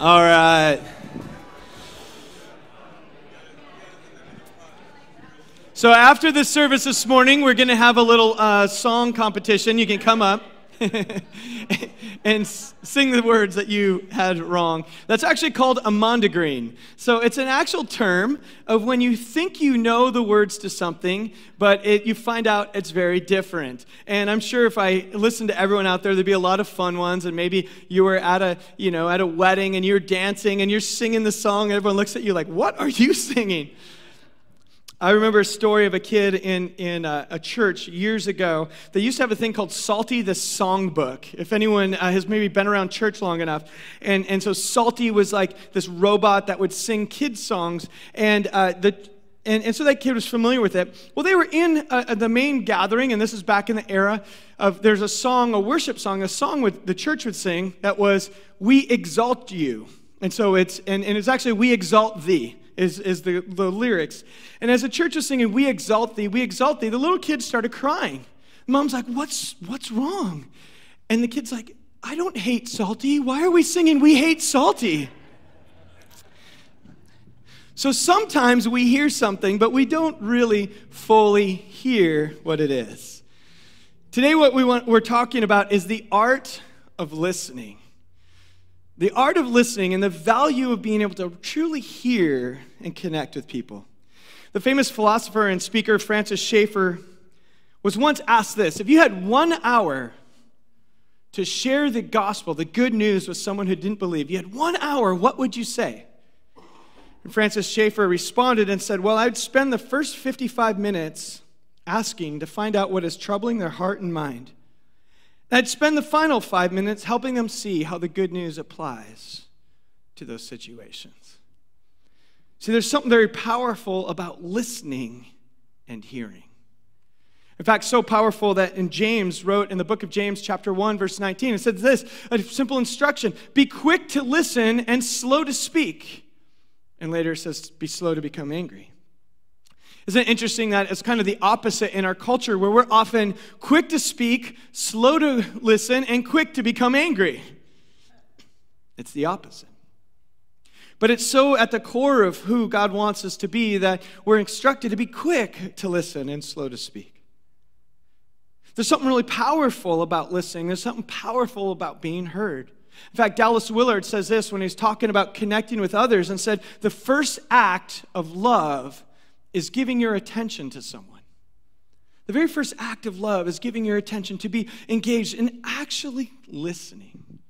All right. So after the service this morning, we're going to have a little uh, song competition. You can come up. and sing the words that you had wrong. That's actually called a mondegreen. So it's an actual term of when you think you know the words to something, but it, you find out it's very different. And I'm sure if I listen to everyone out there, there'd be a lot of fun ones. And maybe you were at a, you know, at a wedding and you're dancing and you're singing the song, and everyone looks at you like, "What are you singing?" I remember a story of a kid in, in a, a, church years ago. They used to have a thing called Psalty the Songbook. If anyone uh, has maybe been around church long enough. And, and so Psalty was like this robot that would sing kids' songs. And, uh, the, and, and so that kid was familiar with it. Well, they were in uh, the main gathering, and this is back in the era of there's a song, a worship song, a song with, the church would sing that was, We exalt you. And so it's, and, and it's actually, We exalt thee is, is the, the lyrics. And as the church was singing, We exalt thee, we exalt thee, the little kids started crying. Mom's like, What's, what's wrong? And the kid's like, I don't hate Psalty. Why are we singing We Hate Psalty? So sometimes we hear something, but we don't really fully hear what it is. Today, what we want, we're talking about is the art of listening. The art of listening and the value of being able to truly hear and connect with people. The famous philosopher and speaker Francis Schaeffer was once asked this If you had one hour to share the gospel, the good news with someone who didn't believe, you had one hour, what would you say? And Francis Schaeffer responded and said, Well, I'd spend the first 55 minutes asking to find out what is troubling their heart and mind. I'd spend the final five minutes helping them see how the good news applies to those situations. See, there's something very powerful about listening and hearing. In fact, so powerful that in James wrote in the book of James, chapter 1, verse 19, it says this a simple instruction be quick to listen and slow to speak. And later it says, be slow to become angry. Isn't it interesting that it's kind of the opposite in our culture where we're often quick to speak, slow to listen, and quick to become angry? It's the opposite. But it's so at the core of who God wants us to be that we're instructed to be quick to listen and slow to speak. There's something really powerful about listening, there's something powerful about being heard. In fact, Dallas Willard says this when he's talking about connecting with others and said, The first act of love is giving your attention to someone. The very first act of love is giving your attention to be engaged in actually listening.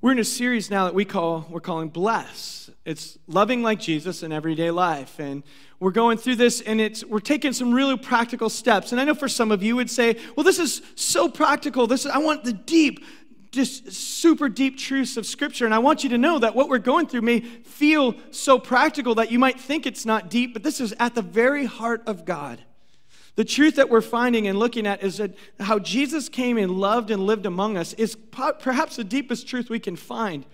We're in a series now that we call we're calling bless. It's loving like Jesus in everyday life and we're going through this and it's we're taking some really practical steps. And I know for some of you would say, "Well, this is so practical. This is, I want the deep just super deep truths of Scripture. And I want you to know that what we're going through may feel so practical that you might think it's not deep, but this is at the very heart of God. The truth that we're finding and looking at is that how Jesus came and loved and lived among us is perhaps the deepest truth we can find.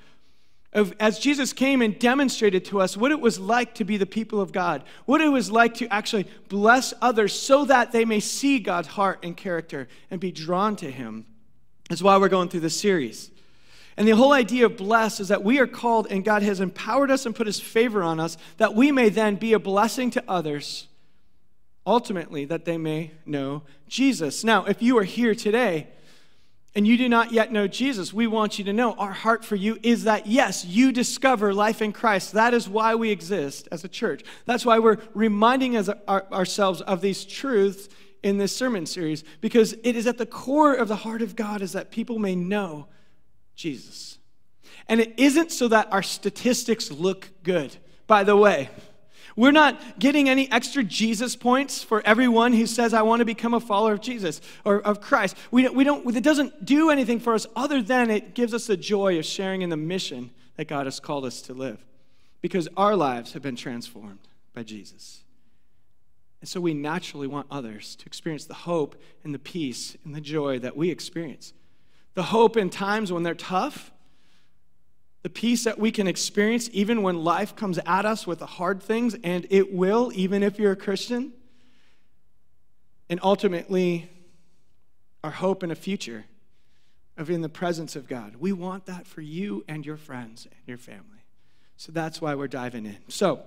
Of, as Jesus came and demonstrated to us what it was like to be the people of God, what it was like to actually bless others so that they may see God's heart and character and be drawn to Him. That's why we're going through this series. And the whole idea of blessed is that we are called and God has empowered us and put his favor on us that we may then be a blessing to others, ultimately, that they may know Jesus. Now, if you are here today and you do not yet know Jesus, we want you to know our heart for you is that yes, you discover life in Christ. That is why we exist as a church. That's why we're reminding us, uh, our, ourselves of these truths in this sermon series because it is at the core of the heart of God is that people may know Jesus. And it isn't so that our statistics look good, by the way. We're not getting any extra Jesus points for everyone who says, I want to become a follower of Jesus or of Christ. We don't, we don't, it doesn't do anything for us other than it gives us the joy of sharing in the mission that God has called us to live because our lives have been transformed by Jesus. And so we naturally want others to experience the hope and the peace and the joy that we experience. The hope in times when they're tough, the peace that we can experience even when life comes at us with the hard things, and it will, even if you're a Christian. And ultimately, our hope in a future of in the presence of God. We want that for you and your friends and your family. So that's why we're diving in. So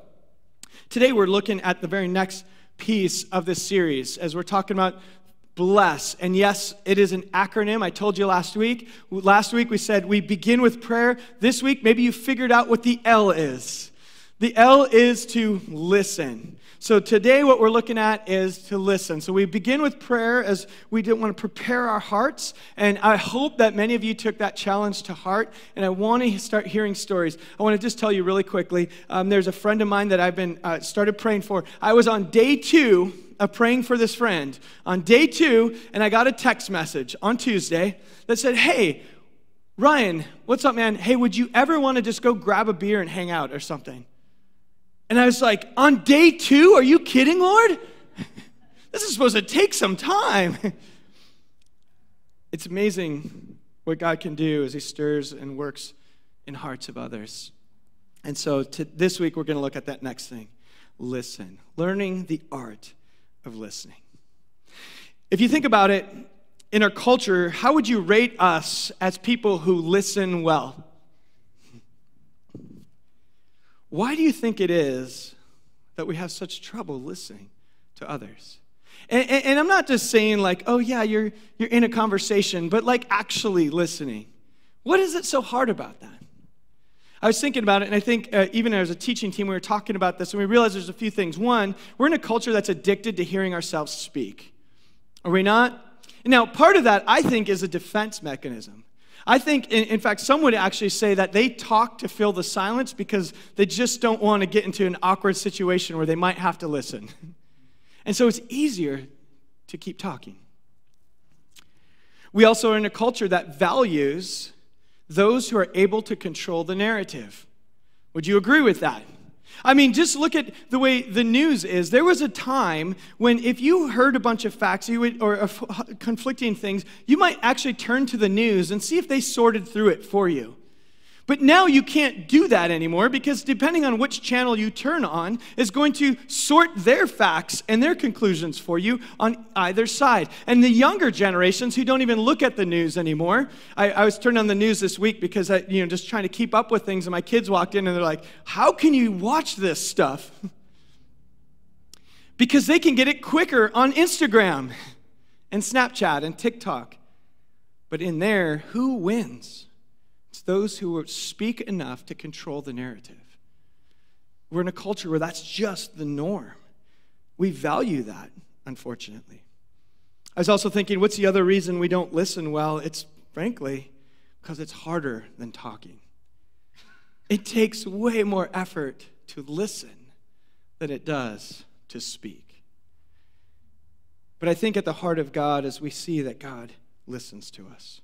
today we're looking at the very next piece of this series as we're talking about bless. And yes, it is an acronym. I told you last week. Last week we said we begin with prayer. This week, maybe you figured out what the L is. The L is to listen. So today, what we're looking at is to listen. So we begin with prayer as we didn't want to prepare our hearts. And I hope that many of you took that challenge to heart. And I want to start hearing stories. I want to just tell you really quickly um, there's a friend of mine that I've been uh, started praying for. I was on day two of praying for this friend. On day two, and I got a text message on Tuesday that said, Hey, Ryan, what's up, man? Hey, would you ever want to just go grab a beer and hang out or something? And I was like, on day two? Are you kidding, Lord? this is supposed to take some time. it's amazing what God can do as He stirs and works in hearts of others. And so to, this week, we're going to look at that next thing listen, learning the art of listening. If you think about it, in our culture, how would you rate us as people who listen well? Why do you think it is that we have such trouble listening to others? And, and, and, I'm not just saying, like, oh, yeah, you're, you're in a conversation, but like actually listening. What is it so hard about that? I was thinking about it, and I think uh, even as a teaching team, we were talking about this, and we realized there's a few things. One, we're in a culture that's addicted to hearing ourselves speak. Are we not? Now, part of that, I think, is a defense mechanism. I think, in, in, fact, some would actually say that they talk to fill the silence because they just don't want to get into an awkward situation where they might have to listen. And so it's easier to keep talking. We also are in a culture that values those who are able to control the narrative. Would you agree with that? I mean, just look at the way the news is. There was a time when, if you heard a bunch of facts would, or conflicting things, you might actually turn to the news and see if they sorted through it for you. But now you can't do that anymore because depending on which channel you turn on is going to sort their facts and their conclusions for you on either side. And the younger generations who don't even look at the news anymore, I, I was turning on the news this week because I, you know, just trying to keep up with things, and my kids walked in and they're like, "How can you watch this stuff?" because they can get it quicker on Instagram and Snapchat and TikTok. But in there, who wins? Those who speak enough to control the narrative. We're in a culture where that's just the norm. We value that, unfortunately. I was also thinking, what's the other reason we don't listen well? It's frankly because it's harder than talking. It takes way more effort to listen than it does to speak. But I think at the heart of God is we see that God listens to us.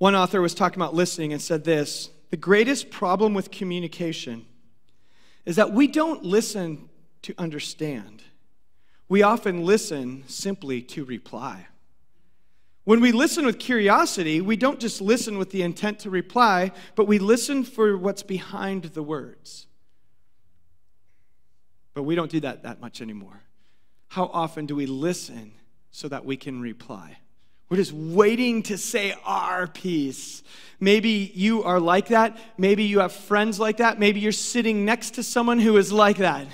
One author was talking about listening and said this The greatest problem with communication is that we don't listen to understand. We often listen simply to reply. When we listen with curiosity, we don't just listen with the intent to reply, but we listen for what's behind the words. But we don't do that that much anymore. How often do we listen so that we can reply? We're just waiting to say our piece. Maybe you are like that. Maybe you have friends like that. Maybe you're sitting next to someone who is like that,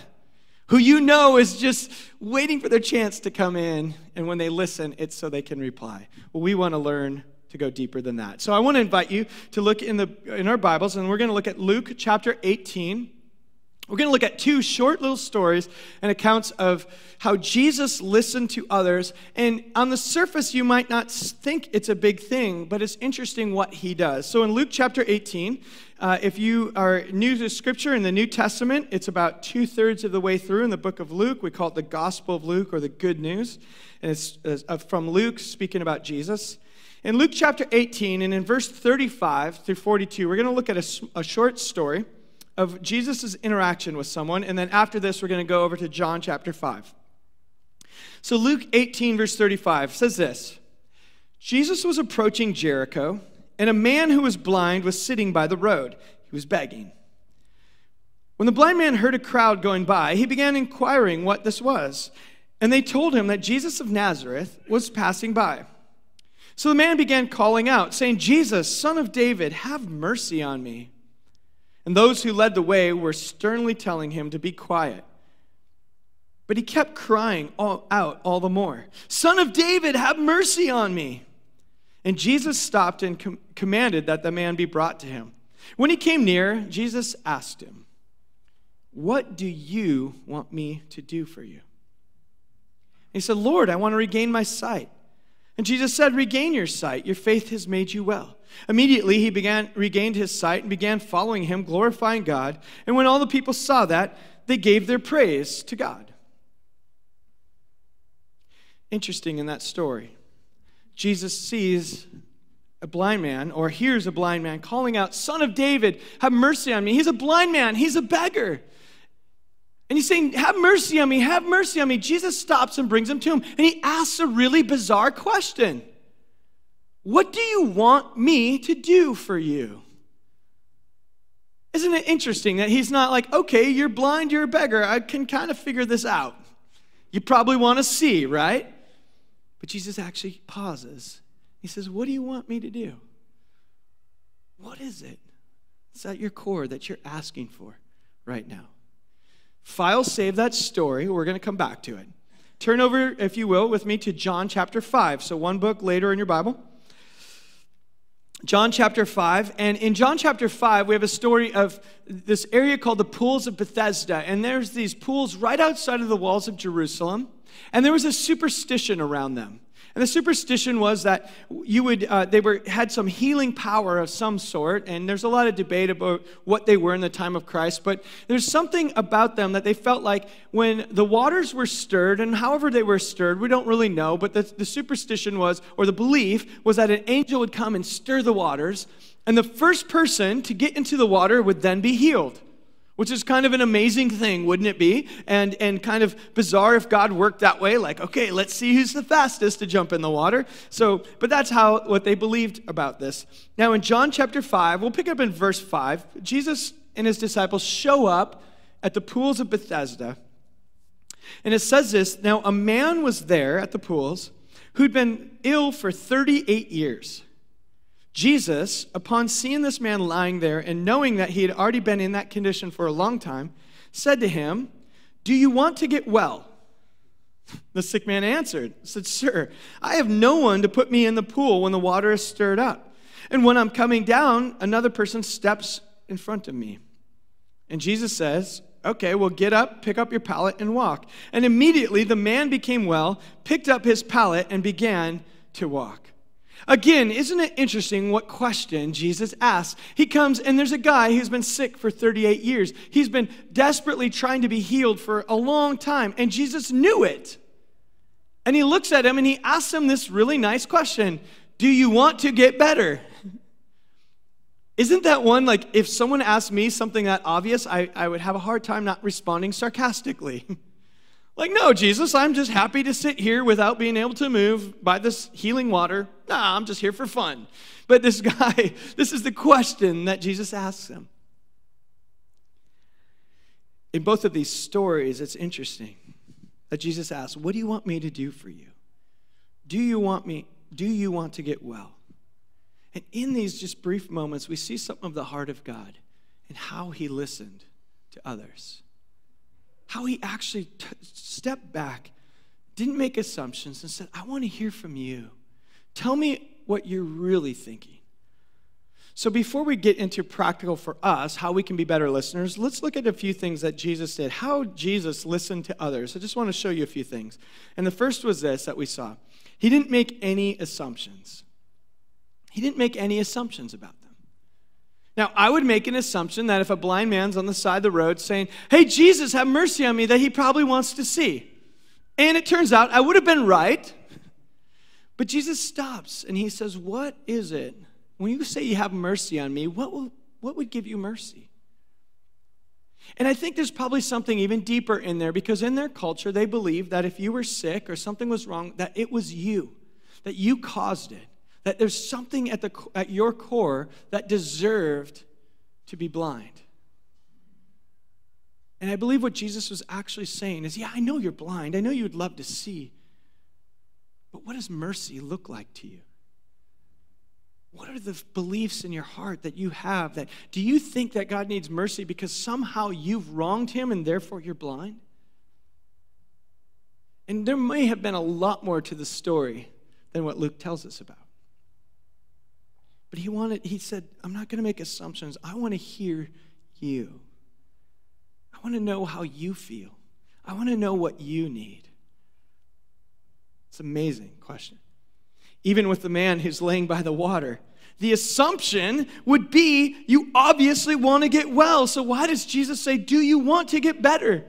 who you know is just waiting for their chance to come in. And when they listen, it's so they can reply. Well, we want to learn to go deeper than that. So I want to invite you to look in, the, in our Bibles, and we're going to look at Luke chapter 18. We're going to look at two short little stories and accounts of how Jesus listened to others. And on the surface, you might not think it's a big thing, but it's interesting what he does. So in Luke chapter 18, uh, if you are new to Scripture in the New Testament, it's about two thirds of the way through in the book of Luke. We call it the Gospel of Luke or the Good News. And it's uh, from Luke speaking about Jesus. In Luke chapter 18, and in verse 35 through 42, we're going to look at a, a short story of Jesus' interaction with someone. And then after this, we're going to go over to John chapter 5. So Luke 18, verse 35 says this Jesus was approaching Jericho, and a man who was blind was sitting by the road. He was begging. When the blind man heard a crowd going by, he began inquiring what this was. And they told him that Jesus of Nazareth was passing by. So the man began calling out, saying, Jesus, son of David, have mercy on me. And those who led the way were sternly telling him to be quiet. But he kept crying all, out all the more, Son of David, have mercy on me. And Jesus stopped and com- commanded that the man be brought to him. When he came near, Jesus asked him, What do you want me to do for you? He said, Lord, I want to regain my sight. And Jesus said, Regain your sight. Your faith has made you well. Immediately he began regained his sight and began following him, glorifying God. And when all the people saw that, they gave their praise to God. Interesting in that story. Jesus sees a blind man or hears a blind man calling out, Son of David, have mercy on me. He's a blind man, he's a beggar. And he's saying, Have mercy on me, have mercy on me. Jesus stops and brings him to him. And he asks a really bizarre question What do you want me to do for you? Isn't it interesting that he's not like, Okay, you're blind, you're a beggar. I can kind of figure this out. You probably want to see, right? But Jesus actually pauses. He says, What do you want me to do? What is it? It's at your core that you're asking for right now. File save that story. We're going to come back to it. Turn over, if you will, with me to John chapter 5. So, one book later in your Bible. John chapter 5. And in John chapter 5, we have a story of this area called the Pools of Bethesda. And there's these pools right outside of the walls of Jerusalem. And there was a superstition around them. And the superstition was that you would, uh, they were, had some healing power of some sort, and there's a lot of debate about what they were in the time of Christ, but there's something about them that they felt like when the waters were stirred, and however they were stirred, we don't really know, but the, the superstition was, or the belief was that an angel would come and stir the waters, and the first person to get into the water would then be healed which is kind of an amazing thing, wouldn't it be? And, and kind of bizarre if God worked that way, like, okay, let's see who's the fastest to jump in the water. So, but that's how what they believed about this. Now, in John chapter 5, we'll pick up in verse 5. Jesus and his disciples show up at the pools of Bethesda. And it says this Now, a man was there at the pools who'd been ill for 38 years. Jesus, upon seeing this man lying there and knowing that he had already been in that condition for a long time, said to him, Do you want to get well? The sick man answered, said, Sir, I have no one to put me in the pool when the water is stirred up. And when I'm coming down, another person steps in front of me. And Jesus says, Okay, well, get up, pick up your pallet, and walk. And immediately the man became well, picked up his pallet, and began to walk. Again, isn't it interesting what question Jesus asks? He comes and there's a guy who's been sick for 38 years. He's been desperately trying to be healed for a long time, and Jesus knew it. And he looks at him and he asks him this really nice question Do you want to get better? Isn't that one like if someone asked me something that obvious, I, I would have a hard time not responding sarcastically? Like, no, Jesus, I'm just happy to sit here without being able to move by this healing water. Nah, I'm just here for fun. But this guy, this is the question that Jesus asks him. In both of these stories, it's interesting that Jesus asks, What do you want me to do for you? Do you want me? Do you want to get well? And in these just brief moments, we see something of the heart of God and how he listened to others how he actually t- stepped back, didn't make assumptions, and said, I want to hear from you. Tell me what you're really thinking. So, before we get into practical for us, how we can be better listeners, let's look at a few things that Jesus did, how Jesus listened to others. I just want to show you a few things. And the first was this that we saw He didn't make any assumptions. He didn't make any assumptions about them. Now, I would make an assumption that if a blind man's on the side of the road saying, Hey, Jesus, have mercy on me, that he probably wants to see. And it turns out I would have been right. But Jesus stops and he says, What is it? When you say you have mercy on me, what, will, what would give you mercy? And I think there's probably something even deeper in there because in their culture, they believed that if you were sick or something was wrong, that it was you, that you caused it that there's something at, the, at your core that deserved to be blind. And I believe what Jesus was actually saying is, yeah, I know you're blind. I know you would love to see. But what does mercy look like to you? What are the beliefs in your heart that you have that do you think that God needs mercy because somehow you've wronged him and therefore you're blind? And there may have been a lot more to the story than what Luke tells us about. But he wanted, he said, I'm not going to make assumptions. I want to hear you. I want to know how you feel. I want to know what you need. It's an amazing question. Even with the man who's laying by the water, the assumption would be you obviously want to get well. So why does Jesus say, Do you want to get better?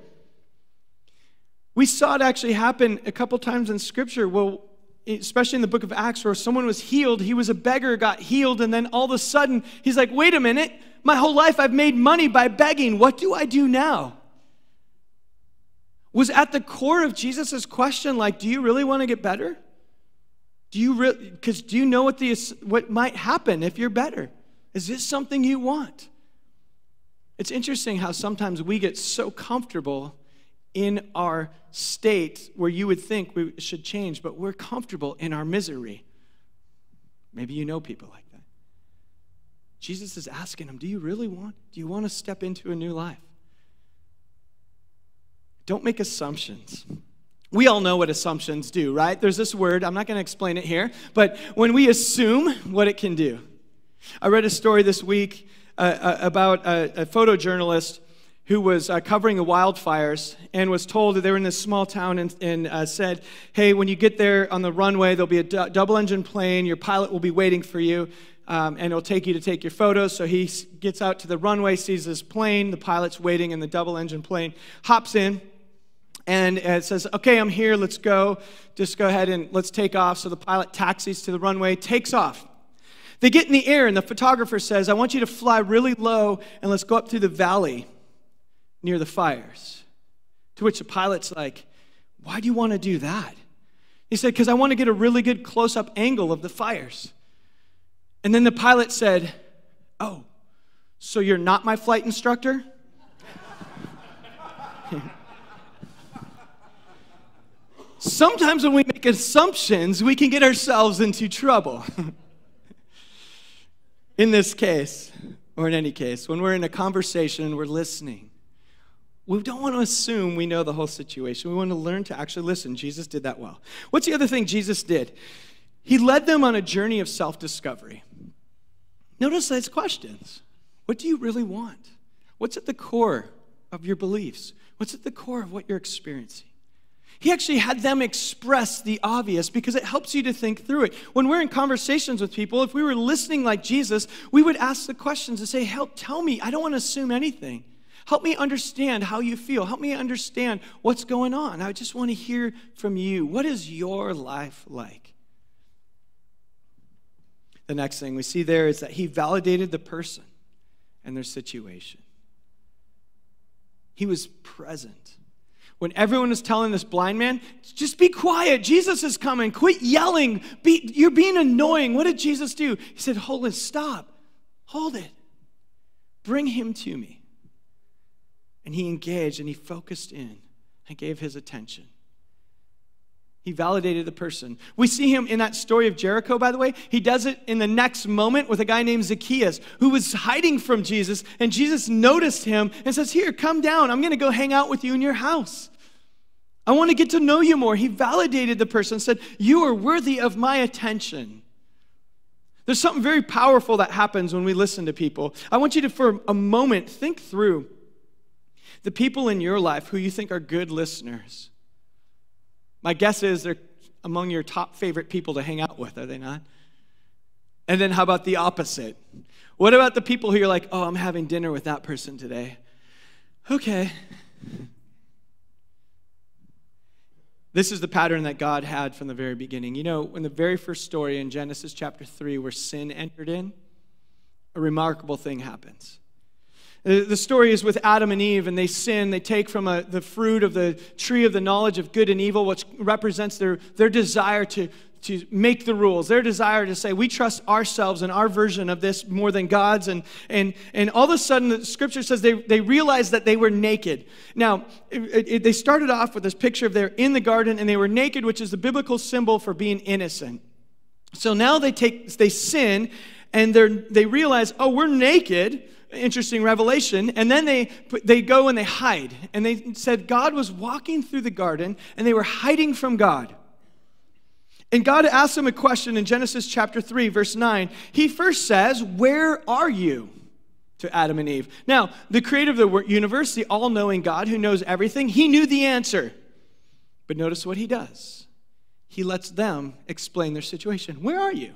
We saw it actually happen a couple times in Scripture. Well, especially in the book of Acts, where someone was healed, he was a beggar, got healed, and then all of a sudden he's like, wait a minute, my whole life I've made money by begging. What do I do now? Was at the core of Jesus' question, like, do you really want to get better? Do you really, because do you know what, the, what might happen if you're better? Is this something you want? It's interesting how sometimes we get so comfortable in our state where you would think we should change, but we're comfortable in our misery. Maybe you know people like that. Jesus is asking them, Do you really want? Do you want to step into a new life? Don't make assumptions. We all know what assumptions do, right? There's this word, I'm not going to explain it here, but when we assume what it can do. I read a story this week uh, uh about a, a photojournalist who was uh, covering the wildfires and was told that they were in this small town and, and uh, said, Hey, when you get there on the runway, there'll be a double engine plane. Your pilot will be waiting for you, um, and it'll take you to take your photos. So he gets out to the runway, sees this plane, the pilot's waiting in the double engine plane, hops in, and it says, Okay, I'm here, let's go. Just go ahead and let's take off. So the pilot taxis to the runway, takes off. They get in the air, and the photographer says, I want you to fly really low and let's go up through the valley near the fires. To which the pilot's like, Why do you want to do that? He said, Because I want to get a really good close up angle of the fires. And then the pilot said, Oh, so you're not my flight instructor? Sometimes when we make assumptions, we can get ourselves into trouble. in this case, or in any case, when we're in a conversation and we're listening, we don't want to assume we know the whole situation. We want to learn to actually listen. Jesus did that well. What's the other thing Jesus did? He led them on a journey of self discovery. Notice those questions What do you really want? What's at the core of your beliefs? What's at the core of what you're experiencing? He actually had them express the obvious because it helps you to think through it. When we're in conversations with people, if we were listening like Jesus, we would ask the questions and say, Help, tell me. I don't want to assume anything. Help me understand how you feel. Help me understand what's going on. I just want to hear from you. What is your life like? The next thing we see there is that he validated the person and their situation. He was present. When everyone was telling this blind man, just be quiet, Jesus is coming, quit yelling, be, you're being annoying. What did Jesus do? He said, Hold it, stop, hold it, bring him to me. And he engaged and he focused in and gave his attention. He validated the person. We see him in that story of Jericho, by the way. He does it in the next moment with a guy named Zacchaeus who was hiding from Jesus, and Jesus noticed him and says, Here, come down. I'm going to go hang out with you in your house. I want to get to know you more. He validated the person, said, You are worthy of my attention. There's something very powerful that happens when we listen to people. I want you to, for a moment, think through the people in your life who you think are good listeners. My guess is they're among your top favorite people to hang out with, are they not? And then how about the opposite? What about the people who you're like, oh, I'm having dinner with that person today? Okay. This is the pattern that God had from the very beginning. You know, in the very first story in Genesis chapter 3, where sin entered in, a remarkable thing happens. Uh, the story is with Adam and Eve, and they sin. They take from a, the fruit of the tree of the knowledge of good and evil, which represents their, their desire to, to make the rules, their desire to say, we trust ourselves and our version of this more than God's. And, and, and all of a sudden, the scripture says they, they realized that they were naked. Now, it, it, they started off with this picture of they're in the garden and they were naked, which is the biblical symbol for being innocent. So now they take, they sin and they they realize, oh, we're naked. Interesting revelation. And then they, they go and they hide. And they said God was walking through the garden and they were hiding from God. And God asks them a question in Genesis chapter 3, verse 9. He first says, Where are you? to Adam and Eve. Now, the creator of the universe, the all knowing God who knows everything, he knew the answer. But notice what he does he lets them explain their situation. Where are you?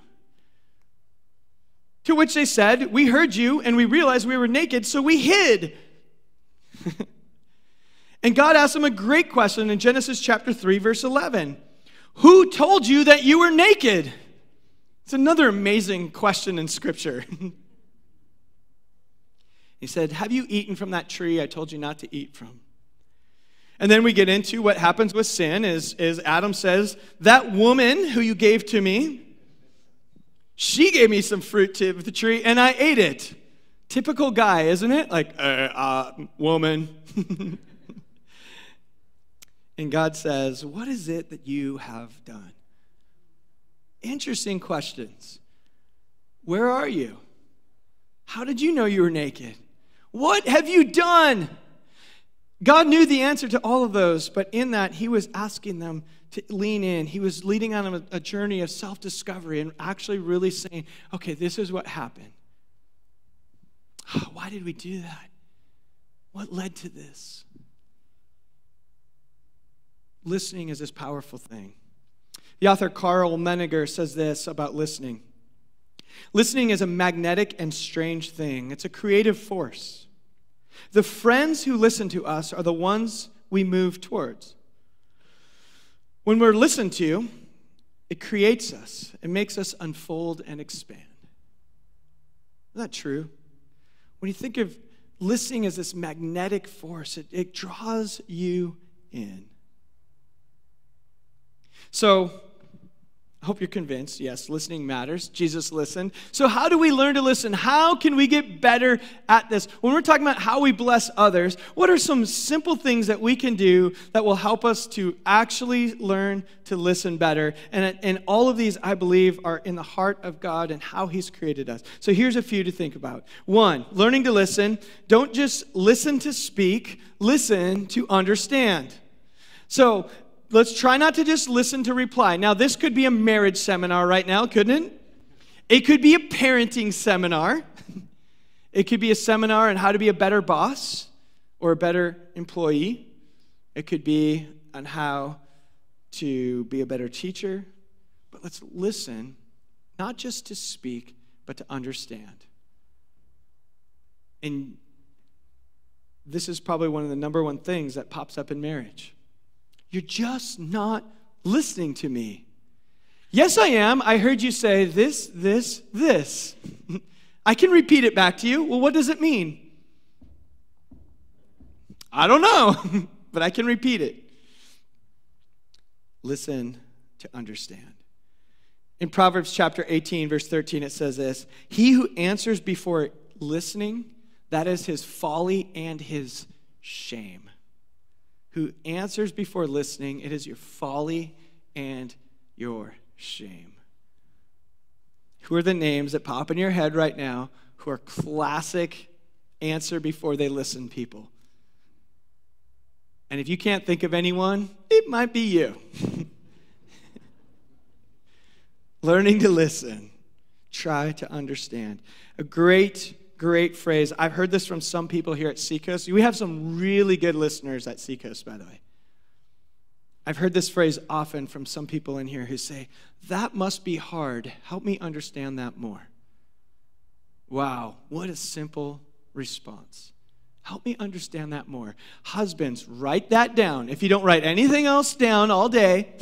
To which they said, We heard you and we realized we were naked, so we hid. and God asked them a great question in Genesis chapter 3, verse 11 Who told you that you were naked? It's another amazing question in Scripture. He said, Have you eaten from that tree I told you not to eat from? And then we get into what happens with sin is, is Adam says, That woman who you gave to me, she gave me some fruit to the tree and I ate it. Typical guy, isn't it? Like, uh, uh, woman. and God says, What is it that you have done? Interesting questions. Where are you? How did you know you were naked? What have you done? God knew the answer to all of those, but in that, He was asking them to lean in. He was leading on a, a journey of self discovery and actually really saying, okay, this is what happened. Ah, why did we do that? What led to this? Listening is this powerful thing. The author Karl Menninger says this about listening. Listening is a magnetic and strange thing, it's a creative force. The friends who listen to us are the ones we move towards. When we're listened to, it creates us, it makes us unfold and expand. Isn't that true? When you think of listening as this magnetic force, it, it draws you in. So, hope you're convinced. Yes, listening matters. Jesus listened. So, how do we learn to listen? How can we get better at this? When we're talking about how we bless others, what are some simple things that we can do that will help us to actually learn to listen better? And, and all of these, I believe, are in the heart of God and how He's created us. So, here's a few to think about. One, learning to listen. Don't just listen to speak, listen to understand. So, let's try not to just listen to reply. Now, this could be a marriage seminar right now, couldn't it? It could be a parenting seminar. It could be a seminar on how to be a better boss or a better employee. It could be on how to be a better teacher. But let's listen, not just to speak, but to understand. And this is probably one of the number one things that pops up in marriage. You're just not listening to me. Yes, I am. I heard you say this, this, this. I can repeat it back to you. Well, what does it mean? I don't know, but I can repeat it. Listen to understand. In Proverbs chapter 18, verse 13, it says this He who answers before listening, that is his folly and his shame who answers before listening, it is your folly and your shame. Who are the names that pop in your head right now who are classic answer before they listen people? And if you can't think of anyone, it might be you. Learning to listen, try to understand. A great great phrase. I've heard this from some people here at Seacoast. We have some really good listeners at Seacoast, by the way. I've heard this phrase often from some people in here who say, That must be hard. Help me understand that more. Wow, what a simple response. Help me understand that more. Husbands, write that down. If you don't write anything else down all day,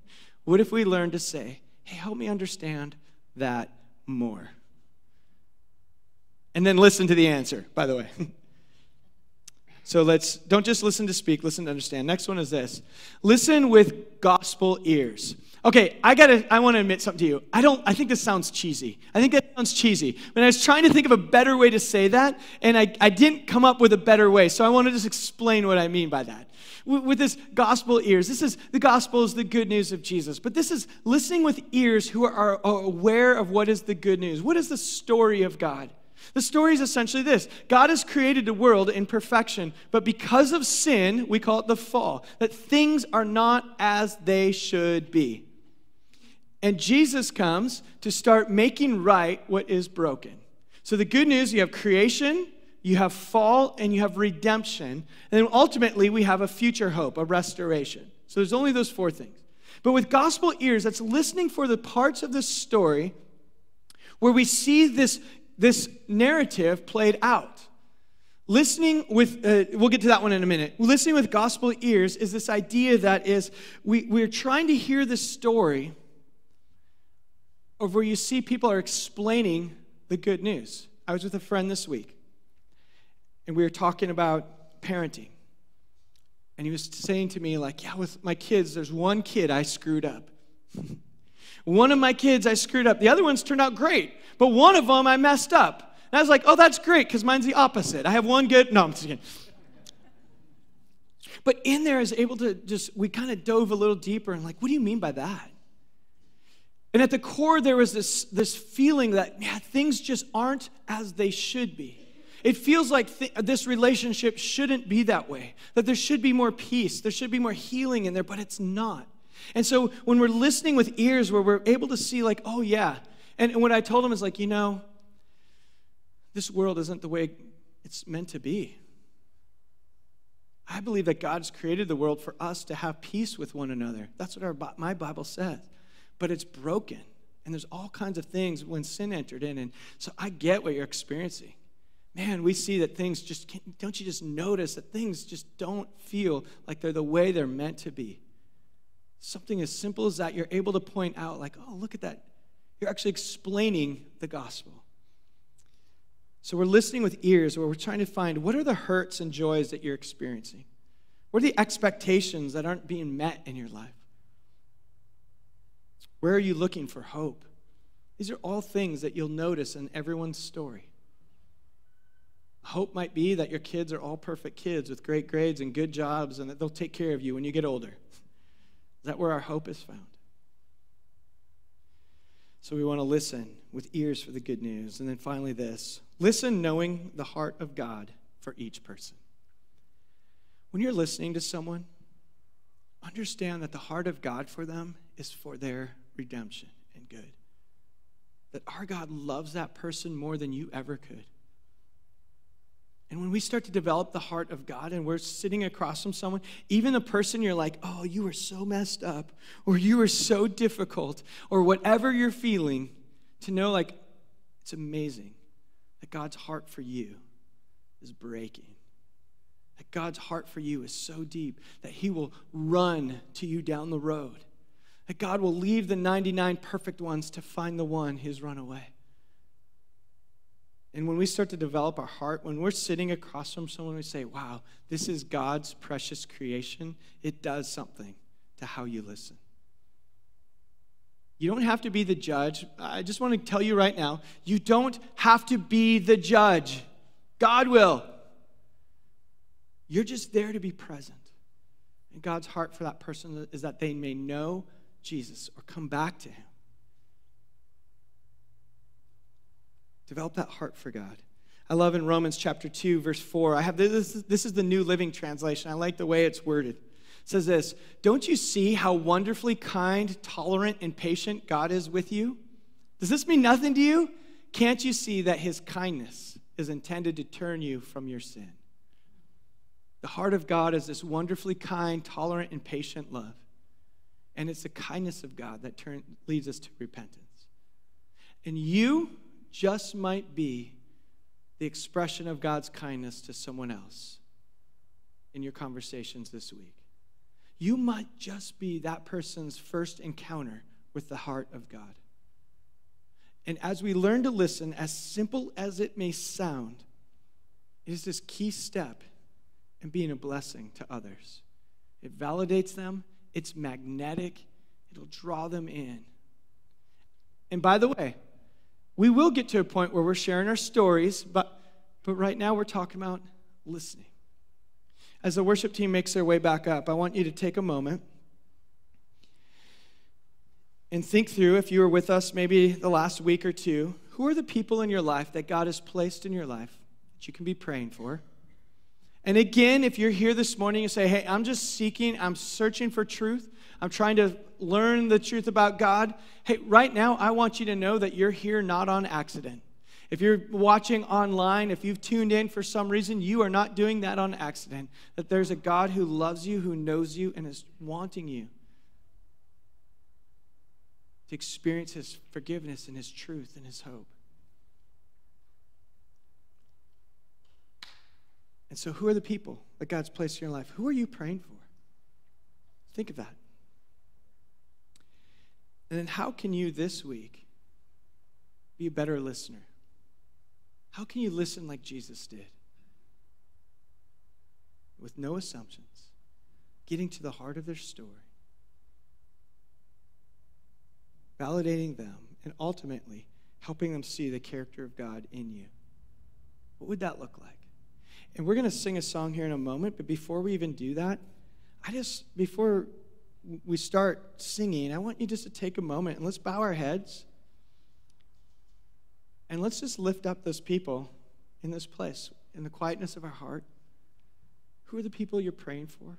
what if we learn to say, Hey, help me understand that more? And then listen to the answer, by the way. So let's don't just listen to speak, listen to understand. Next one is this listen with gospel ears. Okay, I gotta, I wanna admit something to you. I don't, I think this sounds cheesy. I think that sounds cheesy. But I was trying to think of a better way to say that, and I, I didn't come up with a better way. So I wanna just explain what I mean by that. With, with this gospel ears, this is, the gospel is the good news of Jesus. But this is listening with ears who are, are aware of what is the good news. What is the story of God? The story is essentially this God has created the world in perfection, but because of sin, we call it the fall, that things are not as they should be. And Jesus comes to start making right what is broken. So the good news you have creation, you have fall, and you have redemption. And then ultimately, we have a future hope, a restoration. So there's only those four things. But with gospel ears, that's listening for the parts of the story where we see this, this narrative played out. Listening with, uh, we'll get to that one in a minute. Listening with gospel ears is this idea that is, we, we're trying to hear the story of where you see people are explaining the good news. I was with a friend this week, and we were talking about parenting. And he was saying to me, like, yeah, with my kids, there's one kid I screwed up. one of my kids I screwed up. The other ones turned out great, but one of them I messed up. And I was like, oh, that's great, because mine's the opposite. I have one good, no, I'm just kidding. But in there, I was able to just, we kind of dove a little deeper and, like, what do you mean by that? And at the core, there was this, this feeling that, yeah, things just aren't as they should be. It feels like th- this relationship shouldn't be that way, that there should be more peace, there should be more healing in there, but it's not. And so when we're listening with ears where we're able to see, like, oh, yeah. And, and what I told him is, like, you know, this world isn't the way it's meant to be. I believe that God's created the world for us to have peace with one another. That's what our, my Bible says but it's broken. And there's all kinds of things when sin entered in. And so I get what you're experiencing. Man, we see that things just don't you just notice that things just don't feel like they're the way they're meant to be. Something as simple as that, you're able to point out, like, oh, look at that. You're actually explaining the gospel. So we're listening with ears where we're trying to find what are the hurts and joys that you're experiencing? What are the expectations that aren't being met in your life? Where are you looking for hope? These are all things that you'll notice in everyone's story. Hope might be that your kids are all perfect kids with great grades and good jobs and that they'll take care of you when you get older. Is that where our hope is found? So we want to listen with ears for the good news. And then finally, this listen knowing the heart of God for each person. When you're listening to someone, understand that the heart of God for them is for their redemption and good. That our God loves that person more than you ever could. And when we start to develop the heart of God and we're sitting across from someone, even a person you're like, oh, you were so messed up, or you were so difficult, or whatever you're feeling, to know like it's amazing that God's heart for you is breaking. That God's heart for you is so deep that He will run to you down the road that God will leave the 99 perfect ones to find the one who's run away. And when we start to develop our heart, when we're sitting across from someone, we say, wow, this is God's precious creation, it does something to how you listen. You don't have to be the judge. I just want to tell you right now you don't have to be the judge. God will. You're just there to be present. And God's heart for that person is that they may know Jesus or come back to Him. Develop that heart for God. I love in Romans chapter 2, verse 4. I have this, this is the New Living Translation. I like the way it's worded. It says this Don't you see how wonderfully kind, tolerant, and patient God is with you? Does this mean nothing to you? Can't you see that His kindness is intended to turn you from your sin? The heart of God is this wonderfully kind, tolerant, and patient love. And it's the kindness of God that turn, leads us to repentance. And you just might be the expression of God's kindness to someone else in your conversations this week. You might just be that person's first encounter with the heart of God. And as we learn to listen, as simple as it may sound, it is this key step in being a blessing to others. It validates them, it's magnetic, it'll draw them in. And by the way, we will get to a point where we're sharing our stories, but, but right now we're talking about listening. As the worship team makes their way back up, I want you to take a moment and think through if you were with us maybe the last week or two, who are the people in your life that God has placed in your life that you can be praying for? And again, if you're here this morning and say, hey, I'm just seeking, I'm searching for truth, I'm trying to learn the truth about God, hey, right now, I want you to know that you're here not on accident. If you're watching online, if you've tuned in for some reason, you are not doing that on accident. That there's a God who loves you, who knows you, and is wanting you to experience His forgiveness and His truth and His hope. And so, who are the people that God's placed in your life? Who are you praying for? Think of that. And then, how can you this week be a better listener? How can you listen like Jesus did? With no assumptions, getting to the heart of their story validating them, and ultimately helping them see the character of God in you. What would that look like? And we're going to sing a song here in a moment, but before we even do that, I just, before we start singing, I want you just to take a moment and let's bow our heads and let's just lift up those people in this place, in the quietness of our heart. Who are the people you're praying for?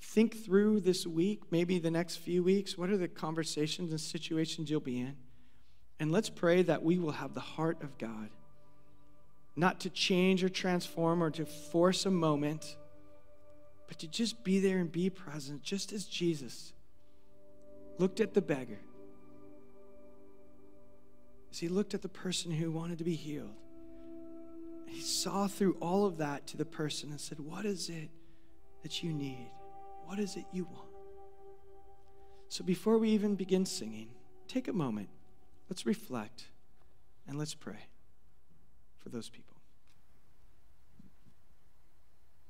Think through this week, maybe the next few weeks. What are the conversations and situations you'll be in? And let's pray that we will have the heart of God, not to change or transform or to force a moment, but to just be there and be present, just as Jesus looked at the beggar, as he looked at the person who wanted to be healed. He saw through all of that to the person and said, What is it that you need? What is it you want? So before we even begin singing, take a moment. Let's reflect and let's pray for those people.